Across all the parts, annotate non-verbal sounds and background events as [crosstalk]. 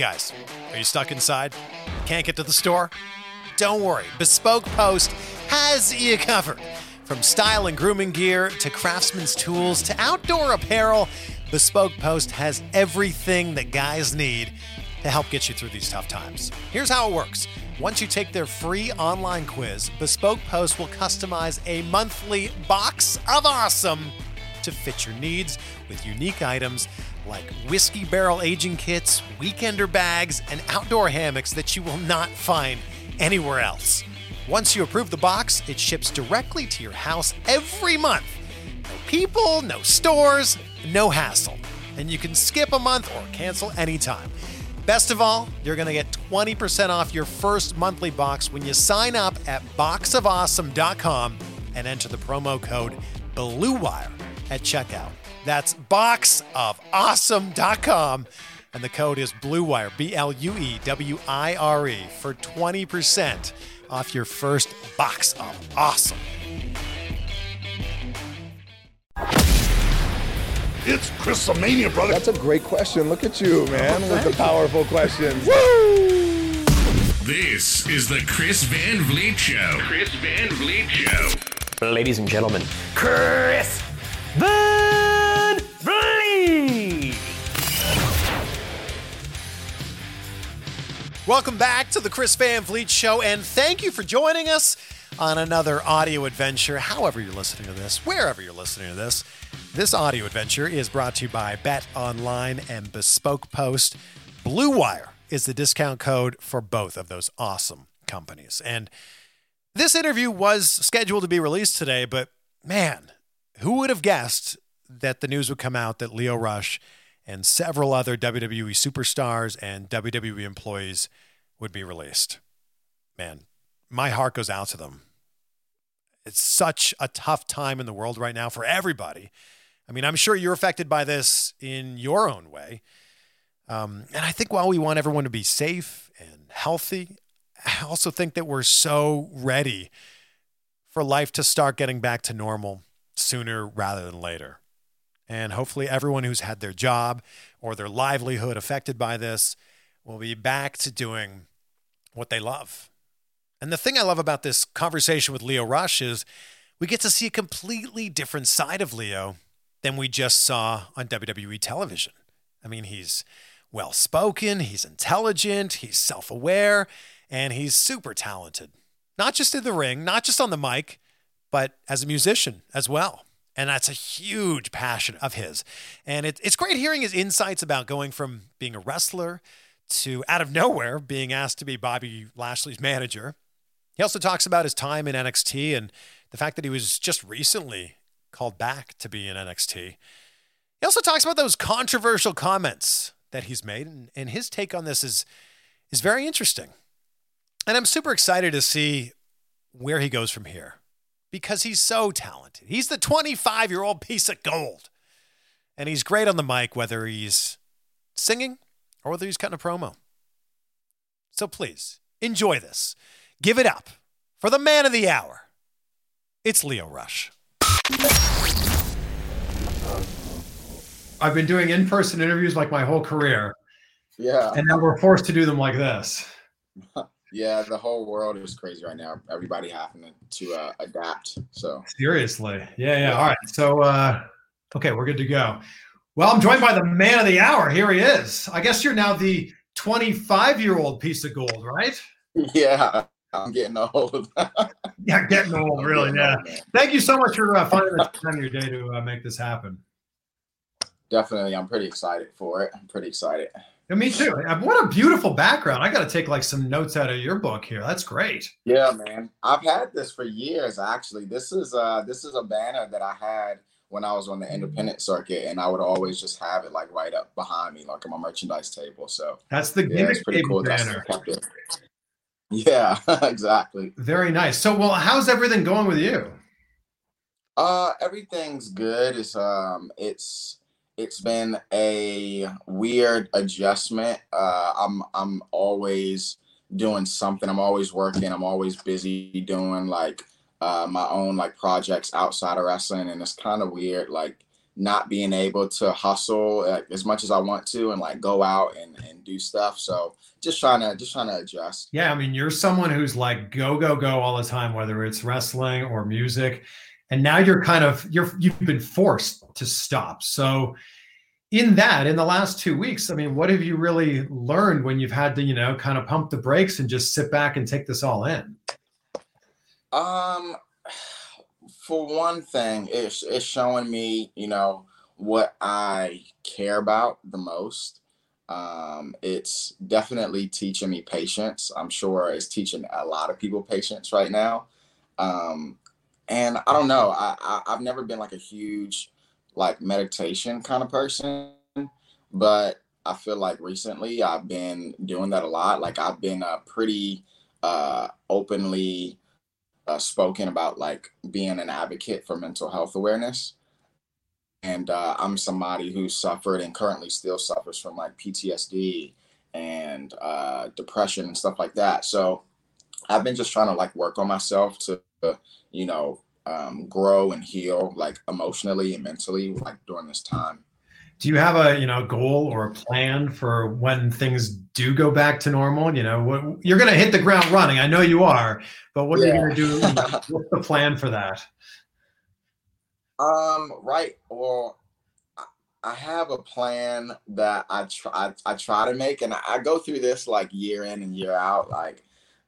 Guys, are you stuck inside? Can't get to the store? Don't worry, Bespoke Post has you covered. From style and grooming gear to craftsman's tools to outdoor apparel, Bespoke Post has everything that guys need to help get you through these tough times. Here's how it works. Once you take their free online quiz, Bespoke Post will customize a monthly box of awesome to fit your needs with unique items like whiskey barrel aging kits, weekender bags, and outdoor hammocks that you will not find anywhere else. Once you approve the box, it ships directly to your house every month. No people, no stores, no hassle. And you can skip a month or cancel anytime. Best of all, you're going to get 20% off your first monthly box when you sign up at boxofawesome.com and enter the promo code BLUEWIRE at checkout. That's boxofawesome.com and the code is BLUEWIRE, B L U E W I R E, for 20% off your first box of awesome. It's Chrisomania, brother. That's a great question. Look at you, man, with the powerful questions. Woo! This is the Chris Van Vliet Show. Chris Van Vliet Show. Ladies and gentlemen, Chris Welcome back to the Chris Van Vliet Show, and thank you for joining us on another audio adventure. However, you're listening to this, wherever you're listening to this, this audio adventure is brought to you by Bet Online and Bespoke Post. Blue Wire is the discount code for both of those awesome companies. And this interview was scheduled to be released today, but man, who would have guessed that the news would come out that Leo Rush and several other WWE superstars and WWE employees would be released? Man, my heart goes out to them. It's such a tough time in the world right now for everybody. I mean, I'm sure you're affected by this in your own way. Um, and I think while we want everyone to be safe and healthy, I also think that we're so ready for life to start getting back to normal sooner rather than later. And hopefully, everyone who's had their job or their livelihood affected by this will be back to doing what they love. And the thing I love about this conversation with Leo Rush is we get to see a completely different side of Leo than we just saw on WWE television. I mean, he's well spoken, he's intelligent, he's self aware, and he's super talented. Not just in the ring, not just on the mic, but as a musician as well. And that's a huge passion of his. And it, it's great hearing his insights about going from being a wrestler to out of nowhere being asked to be Bobby Lashley's manager. He also talks about his time in NXT and the fact that he was just recently called back to be in NXT. He also talks about those controversial comments that he's made, and, and his take on this is is very interesting. And I'm super excited to see where he goes from here because he's so talented. He's the 25 year old piece of gold. And he's great on the mic, whether he's singing or whether he's cutting a promo. So please enjoy this. Give it up for the man of the hour. It's Leo Rush. I've been doing in-person interviews like my whole career, Yeah. and now we're forced to do them like this. [laughs] Yeah, the whole world is crazy right now. Everybody having to, to uh, adapt. So Seriously, yeah, yeah. All right, so uh, okay, we're good to go. Well, I'm joined by the man of the hour. Here he is. I guess you're now the 25 year old piece of gold, right? [laughs] yeah, I'm getting old. [laughs] Yeah, getting old, really. Yeah. Thank you so much for uh, finding the time of your day to uh, make this happen. Definitely, I'm pretty excited for it. I'm pretty excited. And me too. What a beautiful background. I got to take like some notes out of your book here. That's great. Yeah, man. I've had this for years actually. This is uh this is a banner that I had when I was on the independent circuit, and I would always just have it like right up behind me, like on my merchandise table. So that's the yeah, it's pretty cool. banner. still kept it. Yeah, [laughs] exactly. Very nice. So, well, how's everything going with you? Uh, everything's good. It's um, it's it's been a weird adjustment. Uh, I'm I'm always doing something. I'm always working. I'm always busy doing like uh, my own like projects outside of wrestling, and it's kind of weird, like not being able to hustle as much as I want to, and like go out and, and do stuff. So just trying to just trying to adjust. Yeah, I mean, you're someone who's like go go go all the time, whether it's wrestling or music, and now you're kind of you're you've been forced to stop. So in that in the last two weeks i mean what have you really learned when you've had to you know kind of pump the brakes and just sit back and take this all in? Um for one thing it's it's showing me you know what i care about the most. Um it's definitely teaching me patience. I'm sure it's teaching a lot of people patience right now. Um and i don't know i, I i've never been like a huge like meditation kind of person, but I feel like recently I've been doing that a lot. Like I've been uh, pretty uh, openly uh, spoken about like being an advocate for mental health awareness. And uh, I'm somebody who suffered and currently still suffers from like PTSD and uh, depression and stuff like that. So I've been just trying to like work on myself to, you know, um, grow and heal like emotionally and mentally like during this time do you have a you know goal or a plan for when things do go back to normal you know what you're going to hit the ground running i know you are but what yeah. are you going to do [laughs] what's the plan for that um right well I have a plan that I try I, I try to make, and I go through this like year in and year out. Like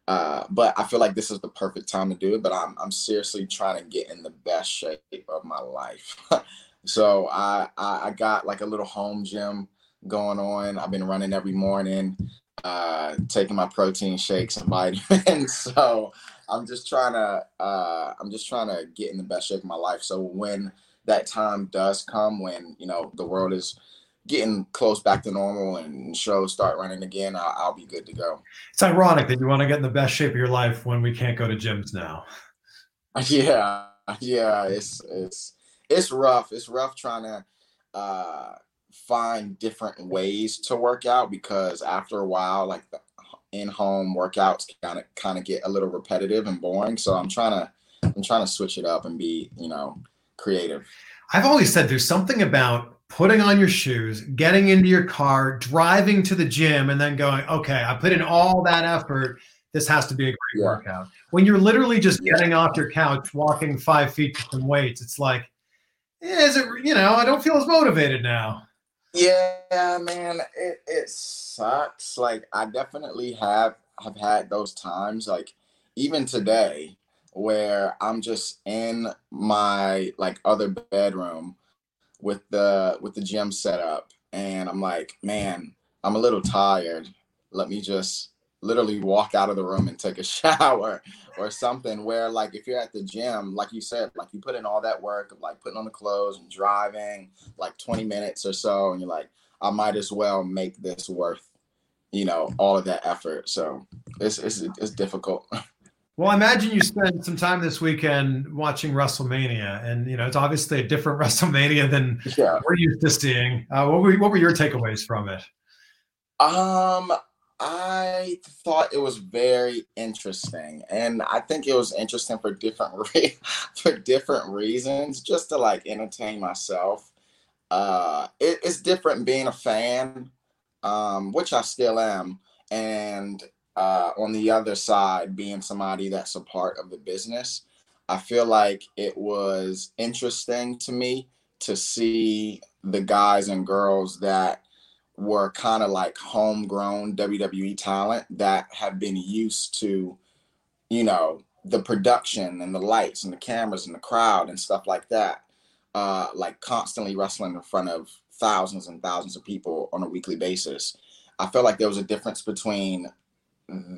uh, but I feel like this is the perfect time to do it. But I'm I'm seriously trying to get in the best shape of my life. [laughs] so I, I I got like a little home gym going on. I've been running every morning, uh, taking my protein shakes and [laughs] vitamins. so I'm just trying to uh, I'm just trying to get in the best shape of my life. So when that time does come, when you know the world is getting close back to normal and shows start running again, I'll, I'll, be good to go. It's ironic that you want to get in the best shape of your life when we can't go to gyms now. [laughs] Yeah, yeah, it's it's it's rough. It's rough trying to uh, find different ways to work out because after a while, like the in-home workouts kind of kind of get a little repetitive and boring. So I'm trying to I'm trying to switch it up and be you know creative. I've always said there's something about putting on your shoes, getting into your car, driving to the gym, and then going, okay, I put in all that effort. This has to be a great yeah. workout. When you're literally just yeah. getting off your couch, walking five feet to some weights, it's like, eh, is it, you know, I don't feel as motivated now. Yeah, man, it, it sucks. Like, I definitely have have had those times, like, even today, where I'm just in my like other bedroom with the with the gym set up and i'm like man i'm a little tired. Let me just literally walk out of the room and take a [laughs] shower or something. Where like if you're at the gym like you said like you put in all that work of like putting on the clothes and driving like 20 minutes or so and you're like i might as well make this worth you know all of that effort. So it's it's, it's difficult [laughs] Well, I imagine you spent some time this weekend watching WrestleMania, and you know it's obviously a different [laughs] WrestleMania than yeah. we're used to seeing. Uh, what were what were your takeaways from it? Um, I thought it was very interesting, and I think it was interesting for different [laughs] re- for different reasons, just to like entertain myself. Uh, it, it's different being a fan, um, which I still am, and uh, on the other side, being somebody that's a part of the business, I feel like it was interesting to me to see the guys and girls that were kind of like homegrown WWE talent that have been used to, you know, the production and the lights and the cameras and the crowd and stuff like that. Uh, like constantly wrestling in front of thousands and thousands of people on a weekly basis. I felt like there was a difference between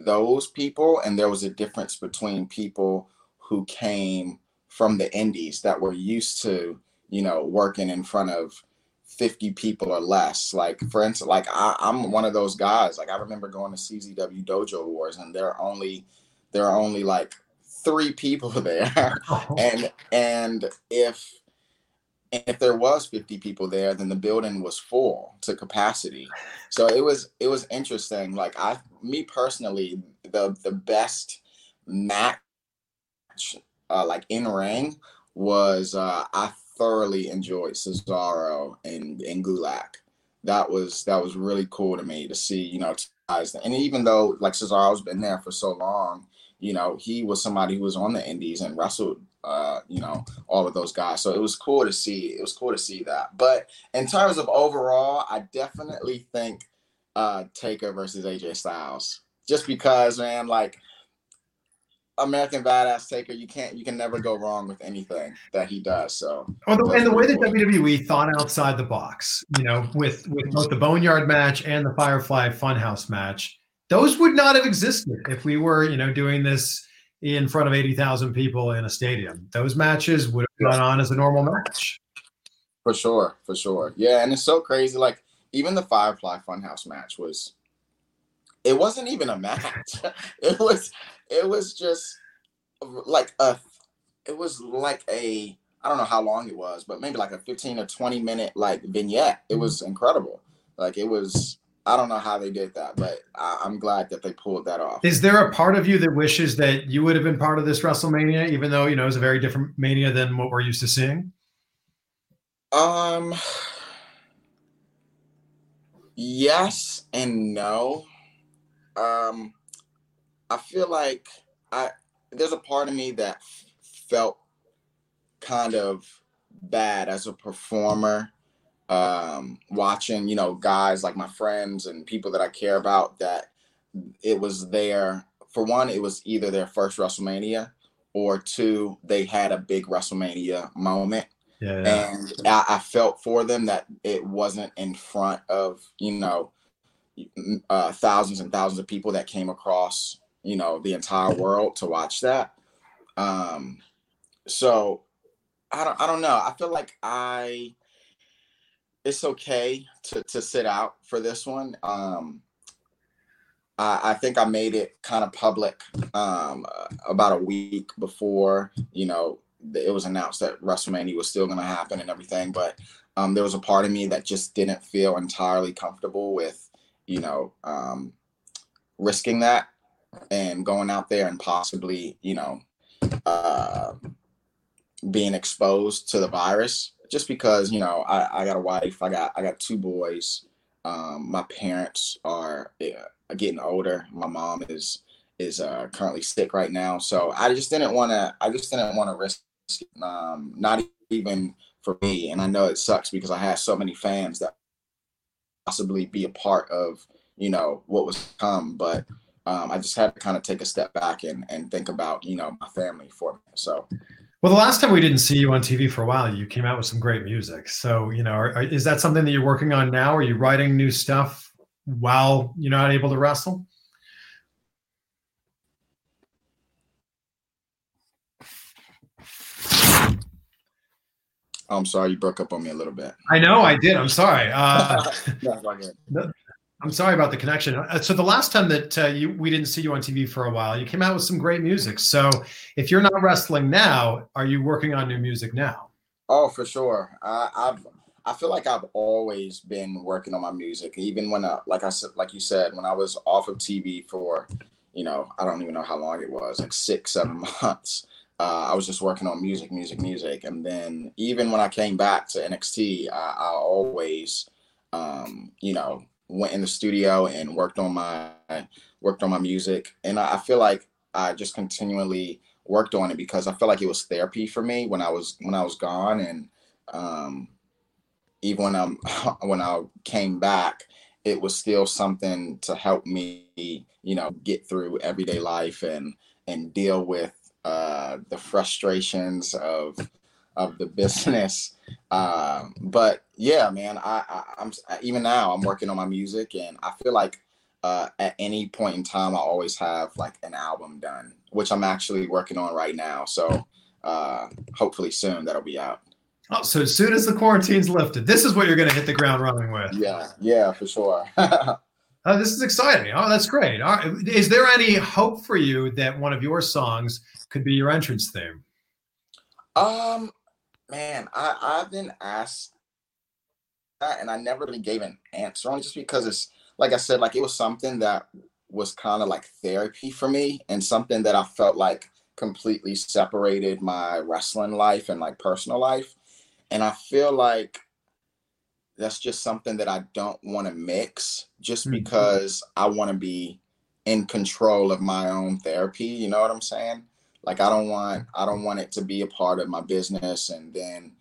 those people and there was a difference between people who came from the indies that were used to you know, working in front of 50 people or less. Like for instance, like I, I'm one of those guys. Like I remember going to CZW Dojo Wars and there are only there are only like three people [laughs] there. [laughs] and and if if there was 50 people there, then the building was full to capacity. So it was it was interesting. Like I me personally, the the best match uh, like in ring was uh, I thoroughly enjoyed Cesaro and and Gulak. That was that was really cool to me to see, you know. And even though like Cesaro's been there for so long, you know, he was somebody who was on the indies and wrestled uh, you know, all of those guys. So it was cool to see. It was cool to see that. But in terms of overall, I definitely think uh Taker versus AJ Styles. Just because, man, like American Badass Taker, you can't you can never go wrong with anything that he does. So the, and the way that WWE thought outside the box, you know, with with both the Boneyard match and the Firefly Funhouse match, those would not have existed if we were, you know, doing this in front of eighty thousand people in a stadium. Those matches would have gone on as a normal match. For sure, for sure, yeah, and it's so crazy. Like even the Firefly Funhouse match was it wasn't even a match. [laughs] it was it was just like a it was like a I don't know how long it was, but maybe like a 15 or 20 minute like vignette. It was incredible. Like it was I don't know how they did that, but I, am glad that they pulled that off. Is there a part of you that wishes that you would have been part of this WrestleMania, even though you know it's a very different mania than what we're used to seeing? Um yes and no um, I feel like I there's a part of me that felt kind of bad as a performer um watching you know guys like my friends and people that i care about that it was their for one it was either their first wrestlemania or two they had a big wrestlemania moment. Yeah, yeah. and I, I felt for them that it wasn't in front of you know uh, thousands and thousands of people that came across you know the entire world to watch that. Um so i don't i don't know. I feel like i it's okay to to sit out for this one um I, I think I made it kind of public um, about a week before, you know, it was announced that WrestleMania was still going to happen and everything. But um, there was a part of me that just didn't feel entirely comfortable with you know, um, risking that and going out there and possibly, you know, uh, being exposed to the virus just because, you know, I, I got a wife, I got, I got two boys. Um, my parents are uh, getting older. My mom is, is uh, currently sick right now. So I just didn't want to, I just didn't want to risk, um, not even for me. And I know it sucks because I had so many fans that possibly be a part of you know what was to come but um, i just had to kind of take a step back and, and think about you know my family for me so well the last time we didn't see you on tv for a while you came out with some great music so you know are, is that something that you're working on now are you writing new stuff while you're not able to wrestle I'm sorry, you broke up on me a little bit. I know I did. I'm sorry. Uh, [laughs] I'm sorry about the connection. Uh, so the last time that uh, you we didn't see you on TV for a while, you came out with some great music. So if you're not wrestling now, are you working on new music now? Oh, for sure. Uh, I've I feel like I've always been working on my music, even when uh, like I said, like you said, when I was off of TV for, you know, I don't even know how long it was, like six, seven [laughs] months uh, I was just working on music, music, music. And then even when I came back to NXT, I, I always, um, you know, went in the studio and worked on my worked on my music. And I, feel like I just continually worked on it because I felt like it was therapy for me when I was when I was gone. And um, even when I'm [laughs] when I came back, it was still something to help me, you know, get through everyday life and and deal with uh, the frustrations of of the business. Uh, [laughs] but yeah, man, I, I am even now I'm working on my music, and I feel like uh, at any point in time I always have like an album done, which I'm actually working on right now. So uh, hopefully soon that'll be out. Oh, so as soon as the quarantine's lifted, this is what you're going to hit the ground running with. Yeah, yeah, for sure. [laughs] Oh, this is exciting. Oh, that's great. Right. Is there any hope for you that one of your songs could be your entrance theme? Um, man, I I've been asked that, and I never really gave an answer on it just because it's like I said, like it was something that was kind of like therapy for me, and something that I felt like completely separated my wrestling life and like personal life, and I feel like that's just something that I don't want to mix just Mm-hmm. because I want to be in control of my own therapy, you know what I'm saying? Like I don't want I don't want it to be a part of my business and then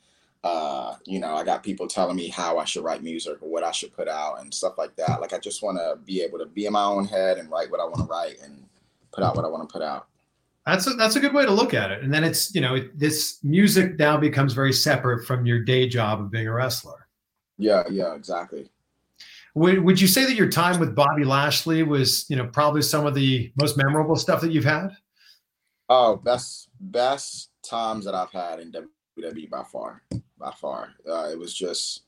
uh you know, I got people telling me how I should write music or what I should put out and stuff like that. Like I just want to be able to be in my own head and write what I want to write and put out what I want to put out. That's a, that's a good way to look at it. And then it's, you know, it, this music now becomes very separate from your day job of being a wrestler. Yeah, yeah, exactly. Would, would you say that your time with Bobby Lashley was, you know, probably some of the most memorable stuff that you've had? Oh, best best times that I've had in WWE by far, by far. Uh, it was just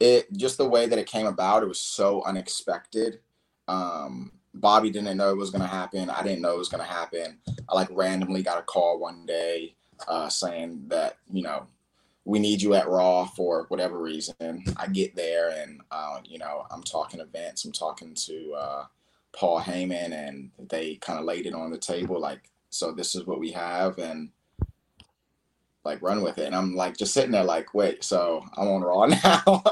it just the way that it came about. It was so unexpected. Um, Bobby didn't know it was gonna happen. I didn't know it was gonna happen. I like randomly got a call one day uh, saying that you know we need you at Raw for whatever reason. I get there and uh, you know I'm talking Vince. I'm talking to uh, Paul Heyman, and they kind of laid it on the table like so this is what we have and like run with it. And i'm like just sitting there like wait so i'm on raw [laughs] now?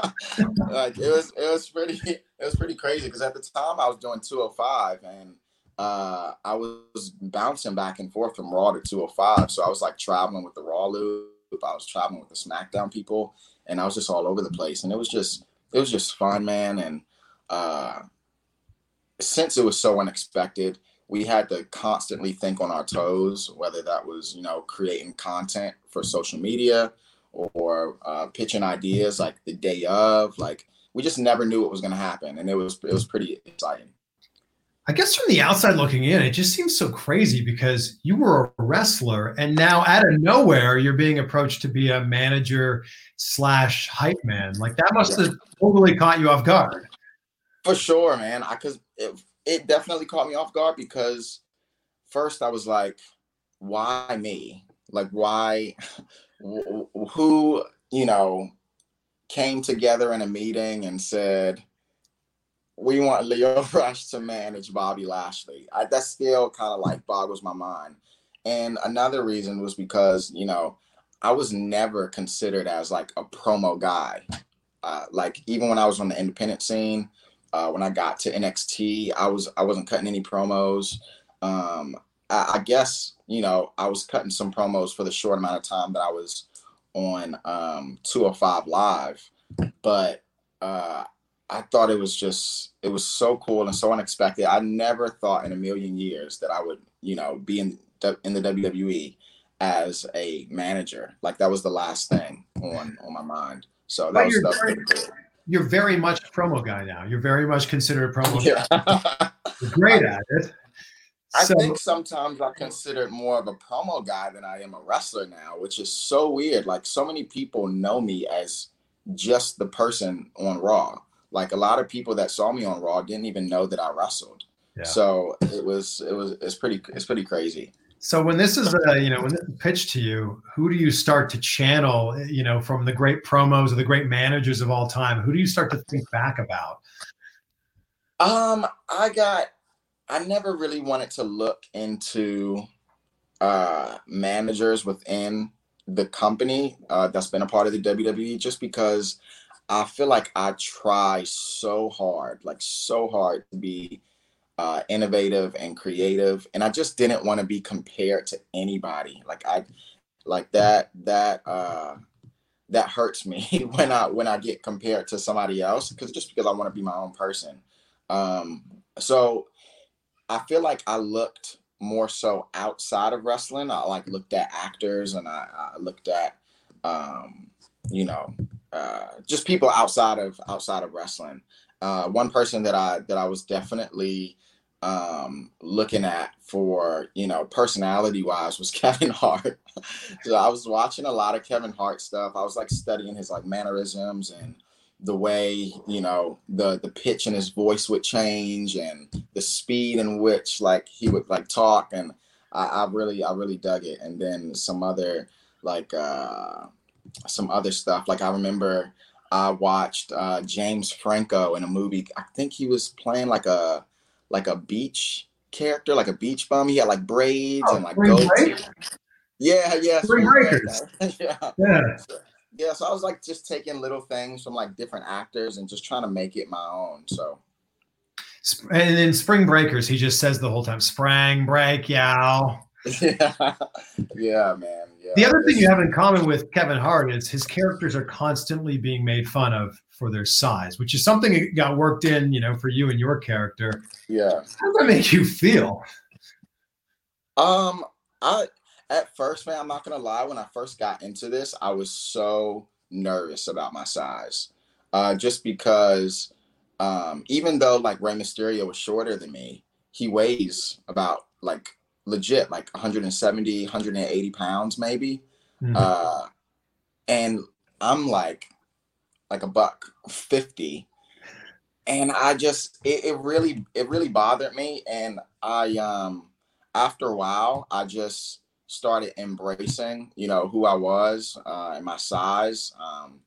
Like it was it was pretty it was pretty crazy because at the time i was doing 205 and uh i was bouncing back and forth from raw to 205 so i was like traveling with the raw loop. I was traveling with the smackdown people and i was just all over the place. And it was just it was just fun man. And uh since it was so unexpected we had to constantly think on our toes, whether that was, you know, creating content for social media or uh, pitching ideas like the day of. Like we just never knew what was going to happen, and it was it was pretty exciting. I guess from the outside looking in, it just seems so crazy because you were a wrestler and now out of nowhere you're being approached to be a manager slash hype man. Like that must have totally caught you off guard. For sure, man. I cause it, it definitely caught me off guard because first I was like, why me? Like why [laughs] who, you know, came together in a meeting and said, we want Leo [laughs] Rush to manage Bobby Lashley. I, that still kind of like boggles my mind. And another reason was because, you know, I was never considered as like a promo guy. Uh, like even when I was on the independent scene, uh, when I got to NXT, I was I wasn't cutting any promos. Um, I, I, guess you know I was cutting some promos for the short amount of time that I was on um, 205 Live, but uh, I thought it was just it was so cool and so unexpected. I never thought in a million years that I would you know be in in the WWE as a manager. Like that was the last thing on on my mind. So that was, that was pretty cool you're very much a promo guy now. You're very much considered a promo yeah. guy. You're great at it. I so, think sometimes I consider it more of a promo guy than I am a wrestler now, which is so weird. Like so many people know me as just the person on Raw. Like a lot of people that saw me on Raw didn't even know that I wrestled. Yeah. So it was it was it's pretty it's pretty crazy. So when this is uh, you know when this is pitched to you, who do you start to channel? You know, from the great promos or the great managers of all time, who do you start to think back about? Um, I got. I never really wanted to look into uh managers within the company uh, that's been a part of the WWE, just because I feel like I try so hard, like so hard to be uh, innovative and creative and i just didn't want to be compared to anybody. Like i like that that uh that hurts me [laughs] when i when i get compared to somebody else because just because i want to be my own person. Um so i feel like i looked more so outside of wrestling. I like looked at actors and i, I looked at um you know uh just people outside of outside of wrestling. Uh one person that i that i was definitely um, looking at for you know personality wise was [laughs] Kevin Hart. so I was watching a lot of Kevin Hart stuff. I was like studying his like mannerisms and the way you know the the pitch in his voice would change and the speed in which like he would like talk and I, I really I really dug it. And then some other like uh some other stuff. Like I remember I watched uh James Franco in a movie. I think he was playing like a like a beach character, like a beach bum. He had like braids oh, and like goats. Yeah, yeah. Spring breakers. [laughs] yeah. Yeah. Yeah, so I was like just taking little things from like different actors and just trying to make it my own. So and in Spring Breakers, he just says the whole time, "Sprang break, yow." Yeah, [laughs] yeah, man. Yeah. The other thing you have in common with Kevin Hart is his characters are constantly being made fun of for their size, which is something that got worked in, you know, for you and your character. Yeah. How does that make you feel? Um, I at first, man, I'm not gonna lie. When I first got into this, I was so nervous about my size, uh, just because um, even though like Rey Mysterio was shorter than me, he weighs about like legit like 170, 180 pounds maybe. Mm-hmm. Uh, and I'm like like a buck 50. And I just it, it really it really bothered me. And I um after a while I just started embracing, you know, who I was uh, and my size. Um,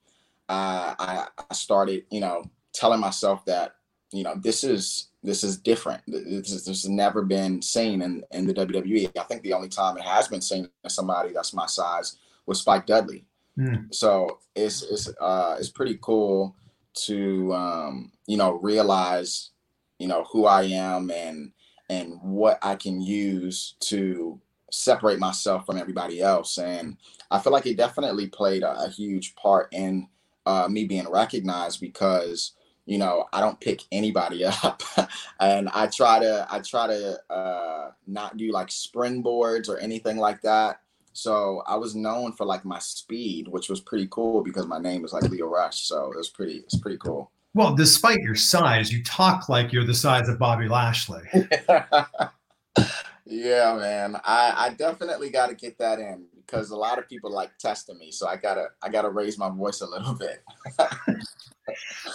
I, I started, you know, telling myself that you know this is this is different. This, is, this has never been seen in, in the WWE. I think the only time it has been seen in somebody that's my size was Spike Dudley. Mm. So it's it's uh, it's pretty cool to um, you know realize you know who I am and and what I can use to separate myself from everybody else. And I feel like it definitely played a, a huge part in uh, me being recognized because you know i don't pick anybody [laughs] up and i try to i try to uh not do like springboards or anything like that so i was known for like my speed which was pretty cool because my name is like Leo rush so it was pretty it's pretty cool. Well despite your size you talk like you're the size of bobby lashley. [laughs] Yeah man. I i definitely got to get that in because a lot of people like testing me so i gotta i gotta raise my voice a little bit. [laughs]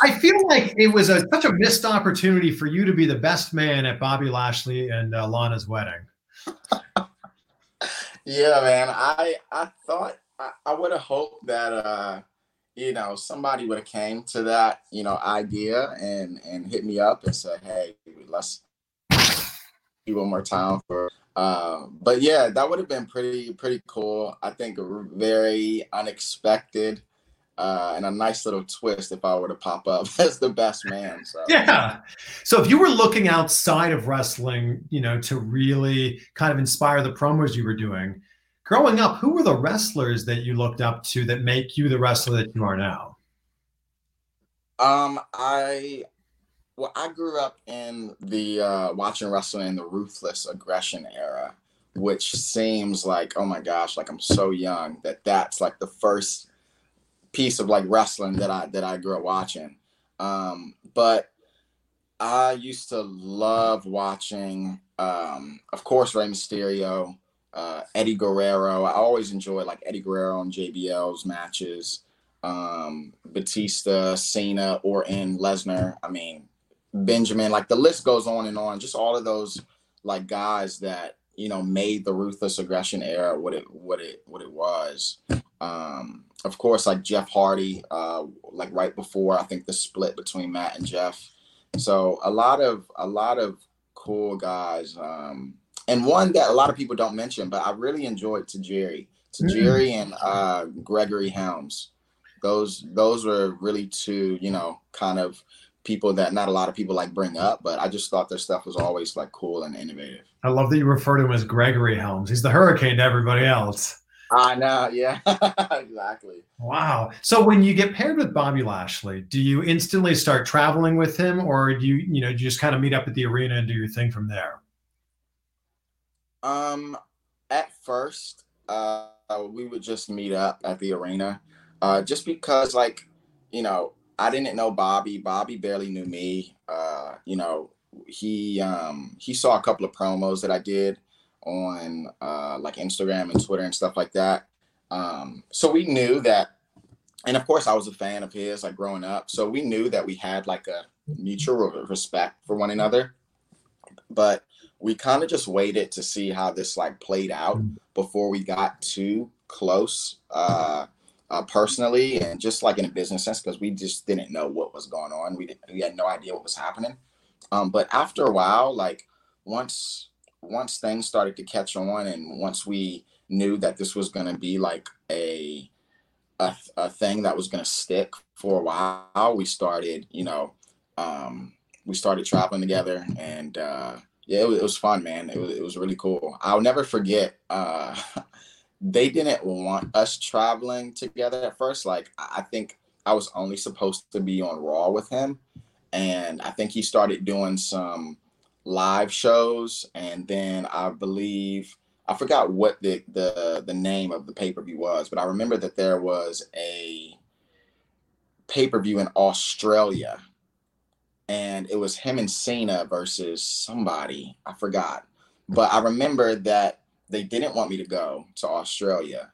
I feel like it was a, such a missed opportunity for you to be the best man at Bobby Lashley and uh, Lana's wedding. Yeah, man. I I thought I, I would have hoped that uh, you know somebody would have came to that you know idea and and hit me up and said, hey, let's do one more time for. Uh, but yeah, that would have been pretty pretty cool. I think very unexpected uh, and a nice little twist if I were to pop up [laughs] as the best man. So. Yeah. So if you were looking outside of wrestling, you know, to really kind of inspire the promos you were doing, growing up, who were the wrestlers that you looked up to that make you the wrestler that you are now? Um, I well, I grew up in the uh, watching wrestling in the ruthless aggression era, which seems like oh my gosh, like I'm so young that that's like the first piece of like wrestling that I that I grew up watching. Um, but I used to love watching, um, of course, Rey Mysterio, uh, Eddie Guerrero. I always enjoyed like Eddie Guerrero and JBL's matches. Um, Batista, Cena, Orton Lesnar. I mean, Benjamin. Like the list goes on and on. Just all of those like guys that you know made the ruthless aggression era what it what it what it was. Um, of course, like Jeff Hardy, uh, like right before I think the split between Matt and Jeff. So a lot of a lot of cool guys, um, and one that a lot of people don't mention, but I really enjoyed Tajiri, to mm. Jerry and uh, Gregory Helms. Those those were really two, you know, kind of people that not a lot of people like bring up, but I just thought their stuff was always like cool and innovative. I love that you refer to him as Gregory Helms. He's the hurricane to everybody else. I know, yeah, [laughs] exactly. Wow. So when you get paired with Bobby Lashley, do you instantly start traveling with him, or do you, you know, you just kind of meet up at the arena and do your thing from there? Um, at first, uh, we would just meet up at the arena, uh, just because, like, you know, I didn't know Bobby. Bobby barely knew me. Uh, you know, he um, he saw a couple of promos that I did on uh, like Instagram and Twitter and stuff like that. Um, so we knew that, and of course I was a fan of his like growing up. So we knew that we had like a mutual respect for one another. But we kind of just waited to see how this like played out before we got too close uh, uh, personally and just like in a business sense because we just didn't know what was going on. We didn't, we had no idea what was happening. Um, but after a while, like once once things started to catch on and once we knew that this was going to be like a, a a thing that was going to stick for a while, we started, you know, um, we started traveling together and uh, yeah, it was, it was fun, man. It was it was really cool. I'll never forget. Uh, [laughs] they didn't want us traveling together at first. Like I think I was only supposed to be on Raw with him, and I think he started doing some live shows, and then I believe I forgot what the the the name of the pay per view was, but I remember that there was a pay per view in Australia and it was him and Cena versus somebody. I forgot. But I remember that they didn't want me to go to Australia.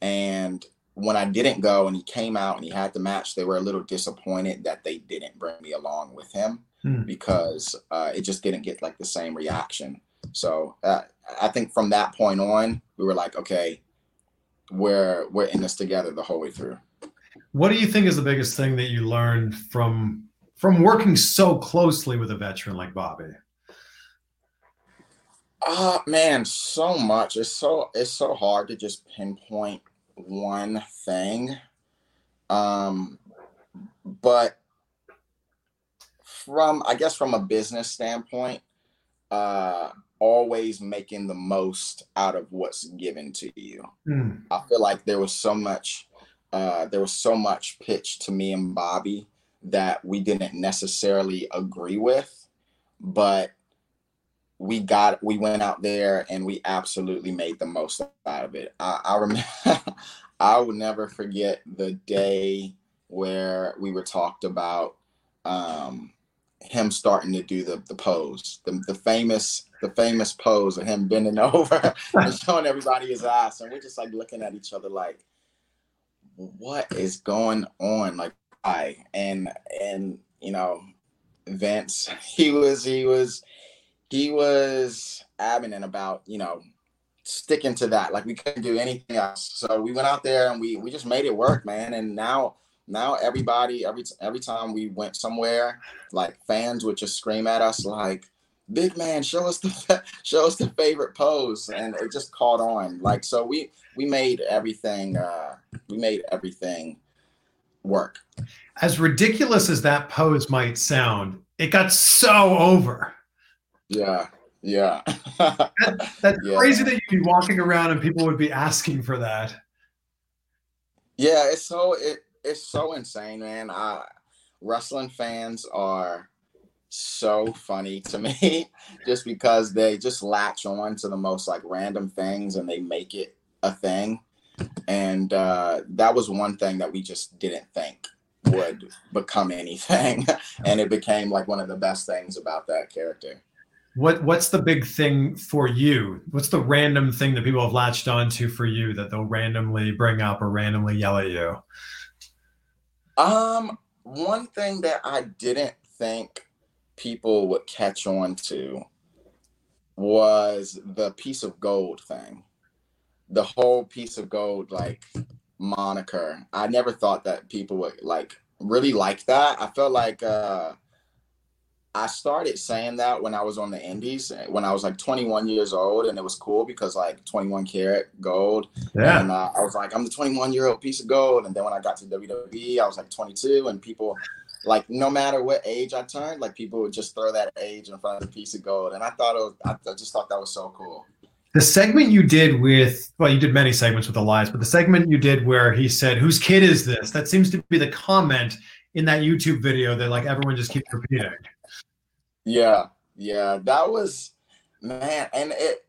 And when I didn't go and he came out and he had the match, they were a little disappointed that they didn't bring me along with him Hmm. because uh, it just didn't get like the same reaction. So uh, I think from that point on, we were like, okay, we're we're in this together the whole way through. What do you think is the biggest thing that you learned from from working so closely with a veteran like Bobby? Uh man, so much. It's so it's so hard to just pinpoint one thing. Um but from I guess from a business standpoint, uh always making the most out of what's given to you. Hmm. I feel like there was so much uh there was so much pitch to me and Bobby that we didn't necessarily agree with, but we got we went out there and we absolutely made the most out of it. I, I remember [laughs] I will never forget the day where we were talked about um, him starting to do the the pose, the, the famous the famous pose of him [laughs] bending over [laughs] and showing everybody his ass, and we're just like looking at each other like, what is going on? Like, I and and you know, Vince, [laughs] he was he was he was adamant about you know sticking to that like we couldn't do anything else. So we went out there and we we just made it work man. And now now everybody every every time we went somewhere like fans would just scream at us like big man show us the [laughs] show us the favorite pose. And it just caught on. Like so we we made everything uh we made everything work. As ridiculous as that pose might sound, it got so over. yeah yeah That's Yeah. crazy that you'd be walking around and people would be asking for that. Yeah, it's so it it's so insane, man. I wrestling fans are so funny to me [laughs] just because they just latch on to the most like random things and they make it a thing. And uh that was one thing that we just didn't think would become anything. [laughs] and it became like one of the best things about that character. What what's the big thing for you? What's the random thing that people have latched onto for you that they'll randomly bring up or randomly yell at you? Um, one thing that I didn't think people would catch on to was the piece of gold thing. The whole piece of gold like moniker. I never thought that people would like really like that. I felt like uh I started saying that when I was on the indies when I was like 21 years old and it was cool because like 21 karat gold Yeah. and uh, I was like, I'm the 21 year old piece of gold. And then when I got to WWE, I was like 22, and people, like, no matter what age I turned, like, people would just throw that age in front of the piece of gold. And I thought it was, I, I just thought that was so cool. The segment you did with, well, you did many segments with Elias, but the segment you did where he said, Whose kid is this? That seems to be the comment in that YouTube video that like everyone just keeps repeating. Yeah, yeah, that was, man, and it,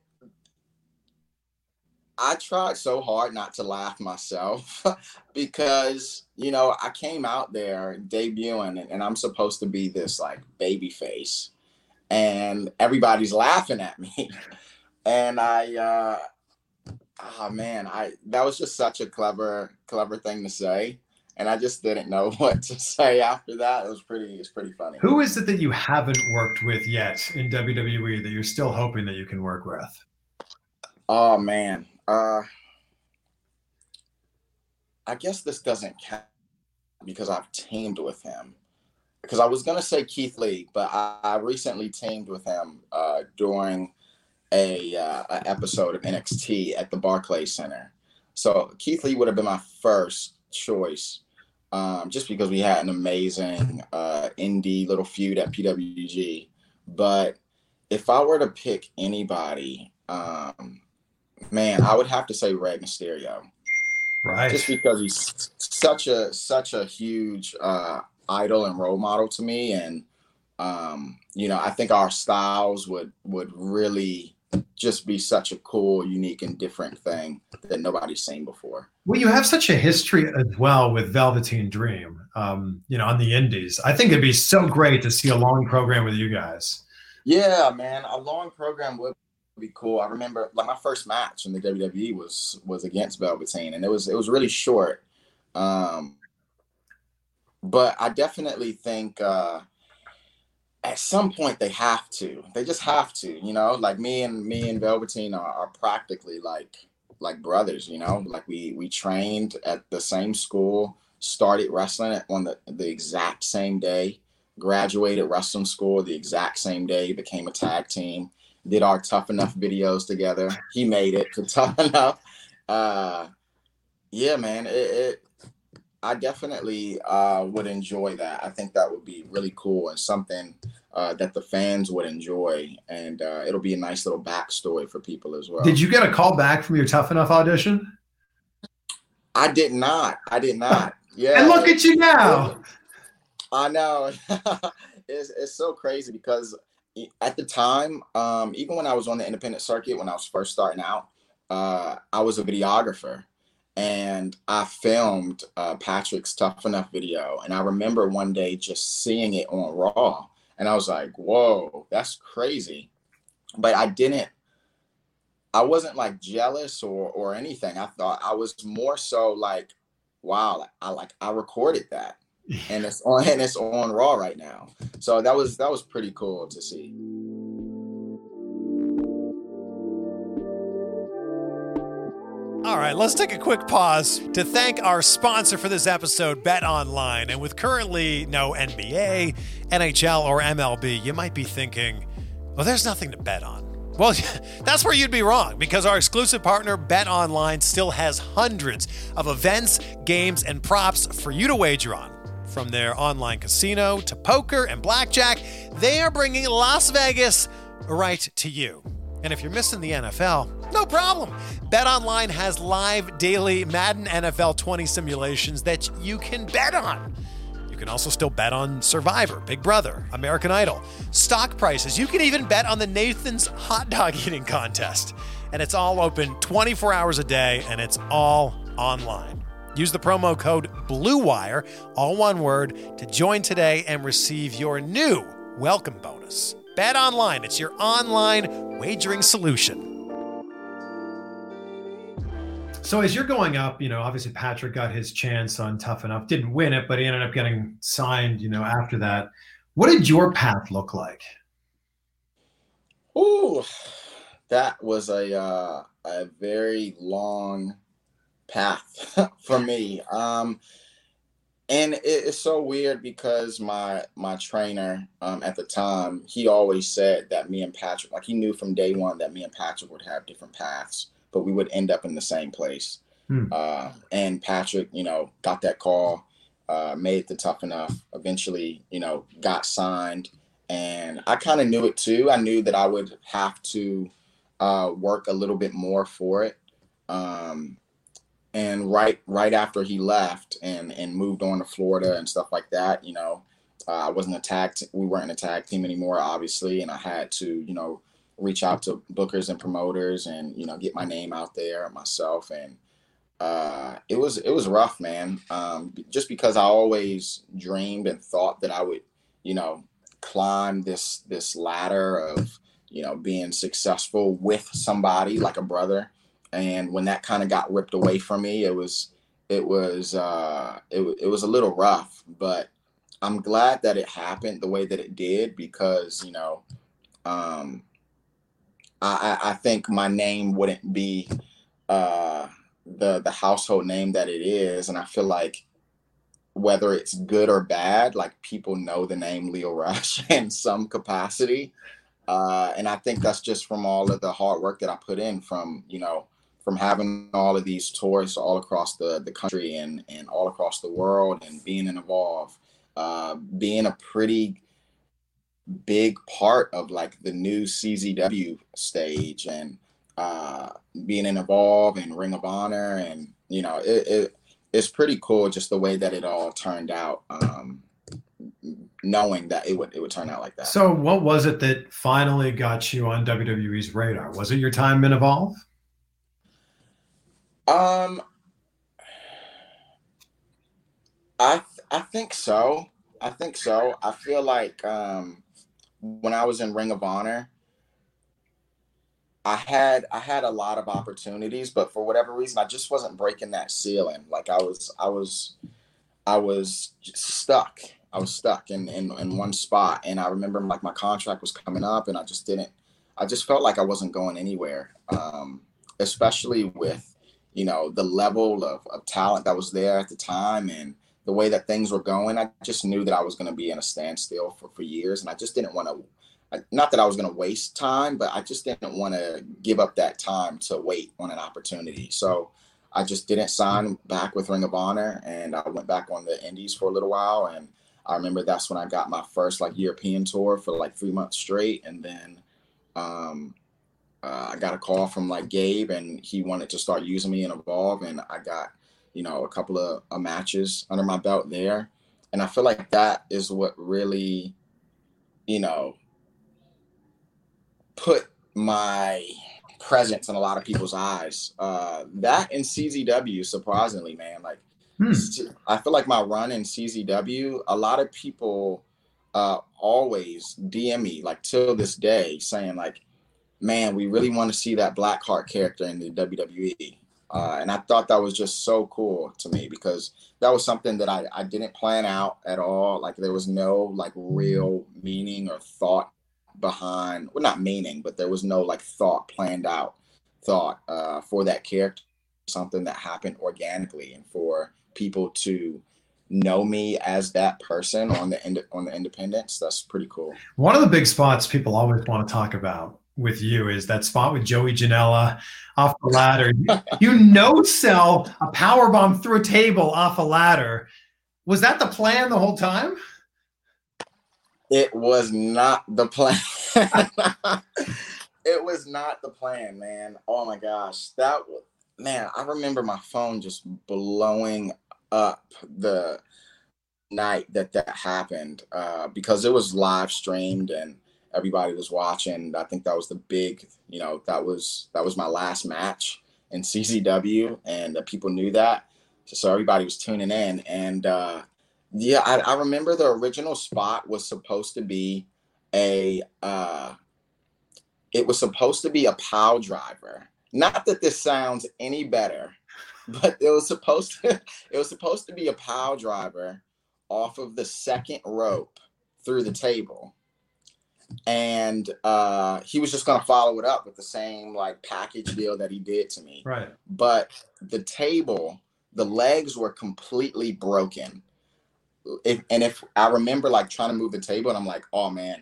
I tried so hard not to laugh myself [laughs] because, you know, I came out there debuting and, and I'm supposed to be this like baby face. and everybody's laughing at me. [laughs] and I, uh, oh man, I that was just such a clever, clever thing to say. And I just didn't know [laughs] what to say after that. It was pretty, it's pretty funny. Who is it that you haven't worked with yet in WWE that you're still hoping that you can work with? Oh man, uh, I guess this doesn't count because I've teamed with him. Because I was gonna say Keith Lee, but I, I recently teamed with him uh, during a, uh, a episode of NXT at the Barclays Center. So Keith Lee would have been my first choice, um, just because we had an amazing uh, indie little feud at PWG. But if I were to pick anybody, um, man, I would have to say Rey Mysterio. Right. Just because he's such a such a huge uh, idol and role model to me, and um, you know, I think our styles would would really just be such a cool, unique, and different thing that nobody's seen before. Well, you have such a history as well with Velveteen Dream, um, you know, on the Indies. I think it'd be so great to see a long program with you guys. Yeah, man, a long program would be cool. I remember like my first match in the WWE was was against Velveteen, and it was it was really short. Um, but I definitely think uh, at some point they have to. They just have to, you know. Like me and me and Velveteen are, are practically like like brothers, you know. Like we we trained at the same school, started wrestling on the the exact same day, graduated wrestling school the exact same day, became a tag team did our tough enough videos together. He made it to [laughs] tough enough. Uh, yeah, man, it, it I definitely uh, would enjoy that. I think that would be really cool and something uh, that the fans would enjoy, and uh, it'll be a nice little backstory for people as well. Did you get a call back from your Tough Enough audition? I did not. I did not. [laughs] Yeah. and look at you now. I know. [laughs] it's it's so crazy because at the time, um, even when I was on the independent circuit, when I was first starting out, uh, I was a videographer and I filmed uh, Patrick's Tough Enough video. And I remember one day just seeing it on Raw and I was like, whoa, that's crazy. But I didn't, I wasn't like jealous or, or anything. I thought I was more so like, wow, I like, I recorded that [laughs] and it's on and it's on Raw right now. So that was that was pretty cool to see. All right, let's take a quick pause to thank our sponsor for this episode, Bet Online. And with currently no NBA, NHL, or MLB, you might be thinking, well, there's nothing to bet on. Well, [laughs] that's where you'd be wrong because our exclusive partner, Bet Online, still has hundreds of events, games, and props for you to wager on. From their online casino to poker and blackjack, they are bringing Las Vegas right to you. And if you're missing the NFL, no problem. BetOnline has live daily Madden NFL 20 simulations that you can bet on. You can also still bet on Survivor, Big Brother, American Idol, stock prices. You can even bet on the Nathan's hot dog [laughs] eating contest. And it's all open 24 hours a day and it's all online. Use the promo code BLUEWIRE, all one word, to join today and receive your new welcome bonus. Bet online, it's your online wagering solution. So as you're going up, you know, obviously Patrick got his chance on Tough Enough, didn't win it, but he ended up getting signed, you know, after that. What did your path look like? Ooh, that was a uh, a very long path [laughs] for me. Um, and it, it's so weird because my my trainer um, at the time he always said that me and Patrick, like he knew from day one that me and Patrick would have different paths, but we would end up in the same place. Hmm. Uh, and Patrick, you know, got that call, uh, made the tough enough. Eventually, you know, got signed, and I kind of knew it too. I knew that I would have to uh, work a little bit more for it. Um, and right right after he left and and moved on to Florida and stuff like that, you know, uh, I wasn't attacked. we weren't a tag team anymore, obviously, and I had to, you know, reach out to bookers and promoters and you know get my name out there myself. And uh, it was it was rough, man. Um, just because I always dreamed and thought that I would, you know, climb this this ladder of you know being successful with somebody like a brother and when that kind of got ripped away from me it was it was uh it, it was a little rough but i'm glad that it happened the way that it did because you know um i i think my name wouldn't be uh the the household name that it is and i feel like whether it's good or bad like people know the name Lio Rush [laughs] in some capacity uh, and I think that's just from all of the hard work that I put in from, you know, from having all of these tours all across the, the country and, and all across the world and being in Evolve, uh, being a pretty big part of like the new CZW stage and uh, being in Evolve and Ring of Honor. And, you know, it, it, it's pretty cool just the way that it all turned out. Um, knowing that it would it would turn out like that. So, what was it that finally got you on WWE's radar? Was it your time in Evolve? Um, I I think so. I think so. I feel like um, when I was in Ring of Honor, I had I had a lot of opportunities, but for whatever reason, I just wasn't breaking that ceiling. Like I was I was I was stuck I was stuck in, in in one spot, and I remember like my contract was coming up, and I just didn't. I just felt like I wasn't going anywhere, um, especially with you know the level of, of talent that was there at the time and the way that things were going. I just knew that I was going to be in a standstill for for years, and I just didn't want to. Not that I was going to waste time, but I just didn't want to give up that time to wait on an opportunity. So I just didn't sign back with Ring of Honor, and I went back on the Indies for a little while, and I remember that's when I got my first like European tour for like three months straight, and then um, uh, I got a call from like Gabe, and he wanted to start using me in Evolve, and I got you know a couple of uh, matches under my belt there, and I feel like that is what really, you know, put my presence in a lot of people's eyes. Uh, that in CZW, surprisingly, man, like Hmm. I feel like my run in CZW, a lot of people uh, always DM me, like till this day, saying like, "Man, we really want to see that Blackheart character in the WWE." Uh, and I thought that was just so cool to me because that was something that I, I didn't plan out at all. Like there was no like real meaning or thought behind, well, not meaning, but there was no like thought planned out thought uh, for that character. Something that happened organically, and for people to know me as that person on the end on the independence that's pretty cool one of the big spots people always want to talk about with you is that spot with joey janela off the [laughs] ladder. You no sell a power bomb through a table off a ladder. Was that the plan the whole time? It was not the plan. [laughs] It was not the plan man. Oh my gosh. That was man i remember my phone just blowing up the night that that happened uh, because it was live streamed and everybody was watching. I think that was the big, you know, that was that was my last match in CZW, and people knew that, so everybody was tuning in. And uh, yeah, I, I remember the original spot was supposed to be a, uh, it was supposed to be a pile driver. Not that this sounds any better but it was supposed to [laughs] it was supposed to be a pile driver off of the second rope through the table and uh he was just going to follow it up with the same like package deal that he did to me right but the table the legs were completely broken if, and if i remember like trying to move the table and i'm like oh man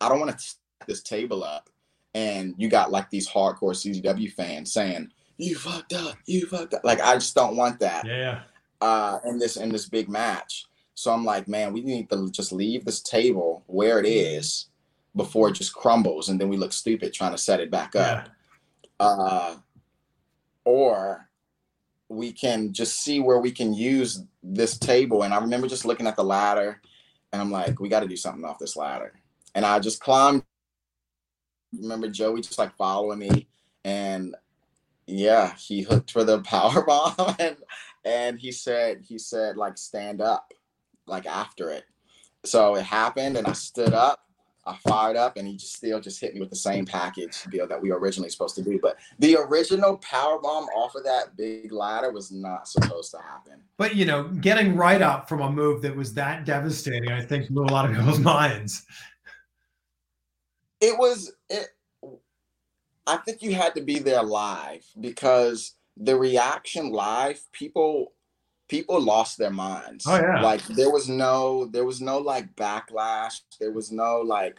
i don't want to set this table up and you got like these hardcore czw fans saying you fucked up, you fucked up. Like I just don't want that. Yeah. Uh, in this in this big match. So I'm like, man, we need to just leave this table where it is before it just crumbles, and then we look stupid trying to set it back up. Yeah. Uh, or we can just see where we can use this table. And I remember just looking at the ladder, and I'm like, we got to do something off this ladder. And I just climbed. Remember Joey just like following me, and yeah, he hooked for the [laughs] power bomb and and he said he said like stand up like after it. so it happened, and I stood up. I fired up, and he just still just hit me with the same package deal that we were originally supposed to do. But the original power bomb off of that big ladder was not supposed to happen. But you know, getting right up from a move that was that devastating, I think blew a lot of [laughs] people's minds. It was it. I think you had to be there live because the reaction live, people people lost their minds. Oh yeah. Like there was no there was no like backlash. There was no like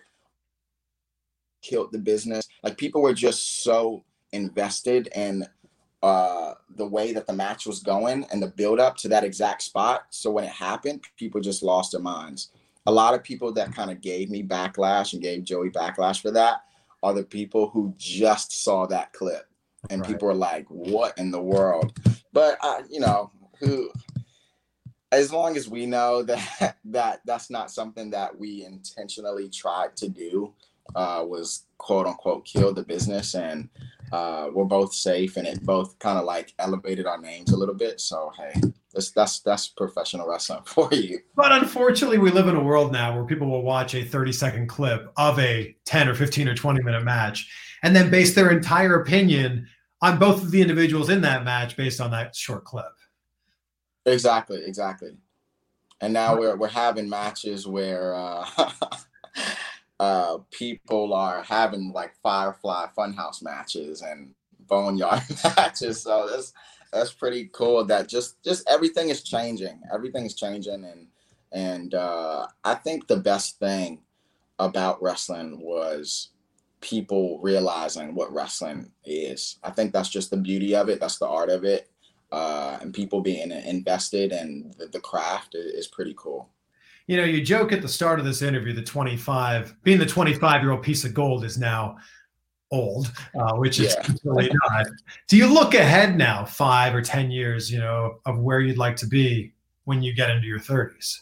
killed the business. Like people were just so invested in uh the way that the match was going and the build up to that exact spot. So when it happened, people just lost their minds. A lot of people that kind of gave me backlash and gave Joey backlash for that are the people who just saw that clip and right. people were like, "What in the world?" But uh, you know, who as long as we know [laughs] that that that's not something that we intentionally tried to do uh, was quote unquote kill the business and uh, we're both safe and it both kind of like elevated our names a little bit. So hey that's that's that's professional wrestling [laughs] for you. But unfortunately we live in a world now where people will watch a 30 second clip of a 10 or 15 or 20 minute match and then base their entire opinion on both of the individuals in that match based on that short clip Exactly, exactly. And now we're we're having matches where uh, [laughs] uh, people are having like Firefly Funhouse matches and Boneyard [laughs] matches. So that's that's pretty cool. That just just everything is changing. Everything is changing, and and uh, I think the best thing about wrestling was people realizing what wrestling is. I think that's just the beauty of it. That's the art of it uh, and people being invested in the, the craft is, pretty cool. You know, you joke at the start of this interview the 25, being the 25 year old piece of gold is now old, uh, which is yeah. really [laughs] not. Do you look ahead now, five or 10 years, you know, of where you'd like to be when you get into your 30s?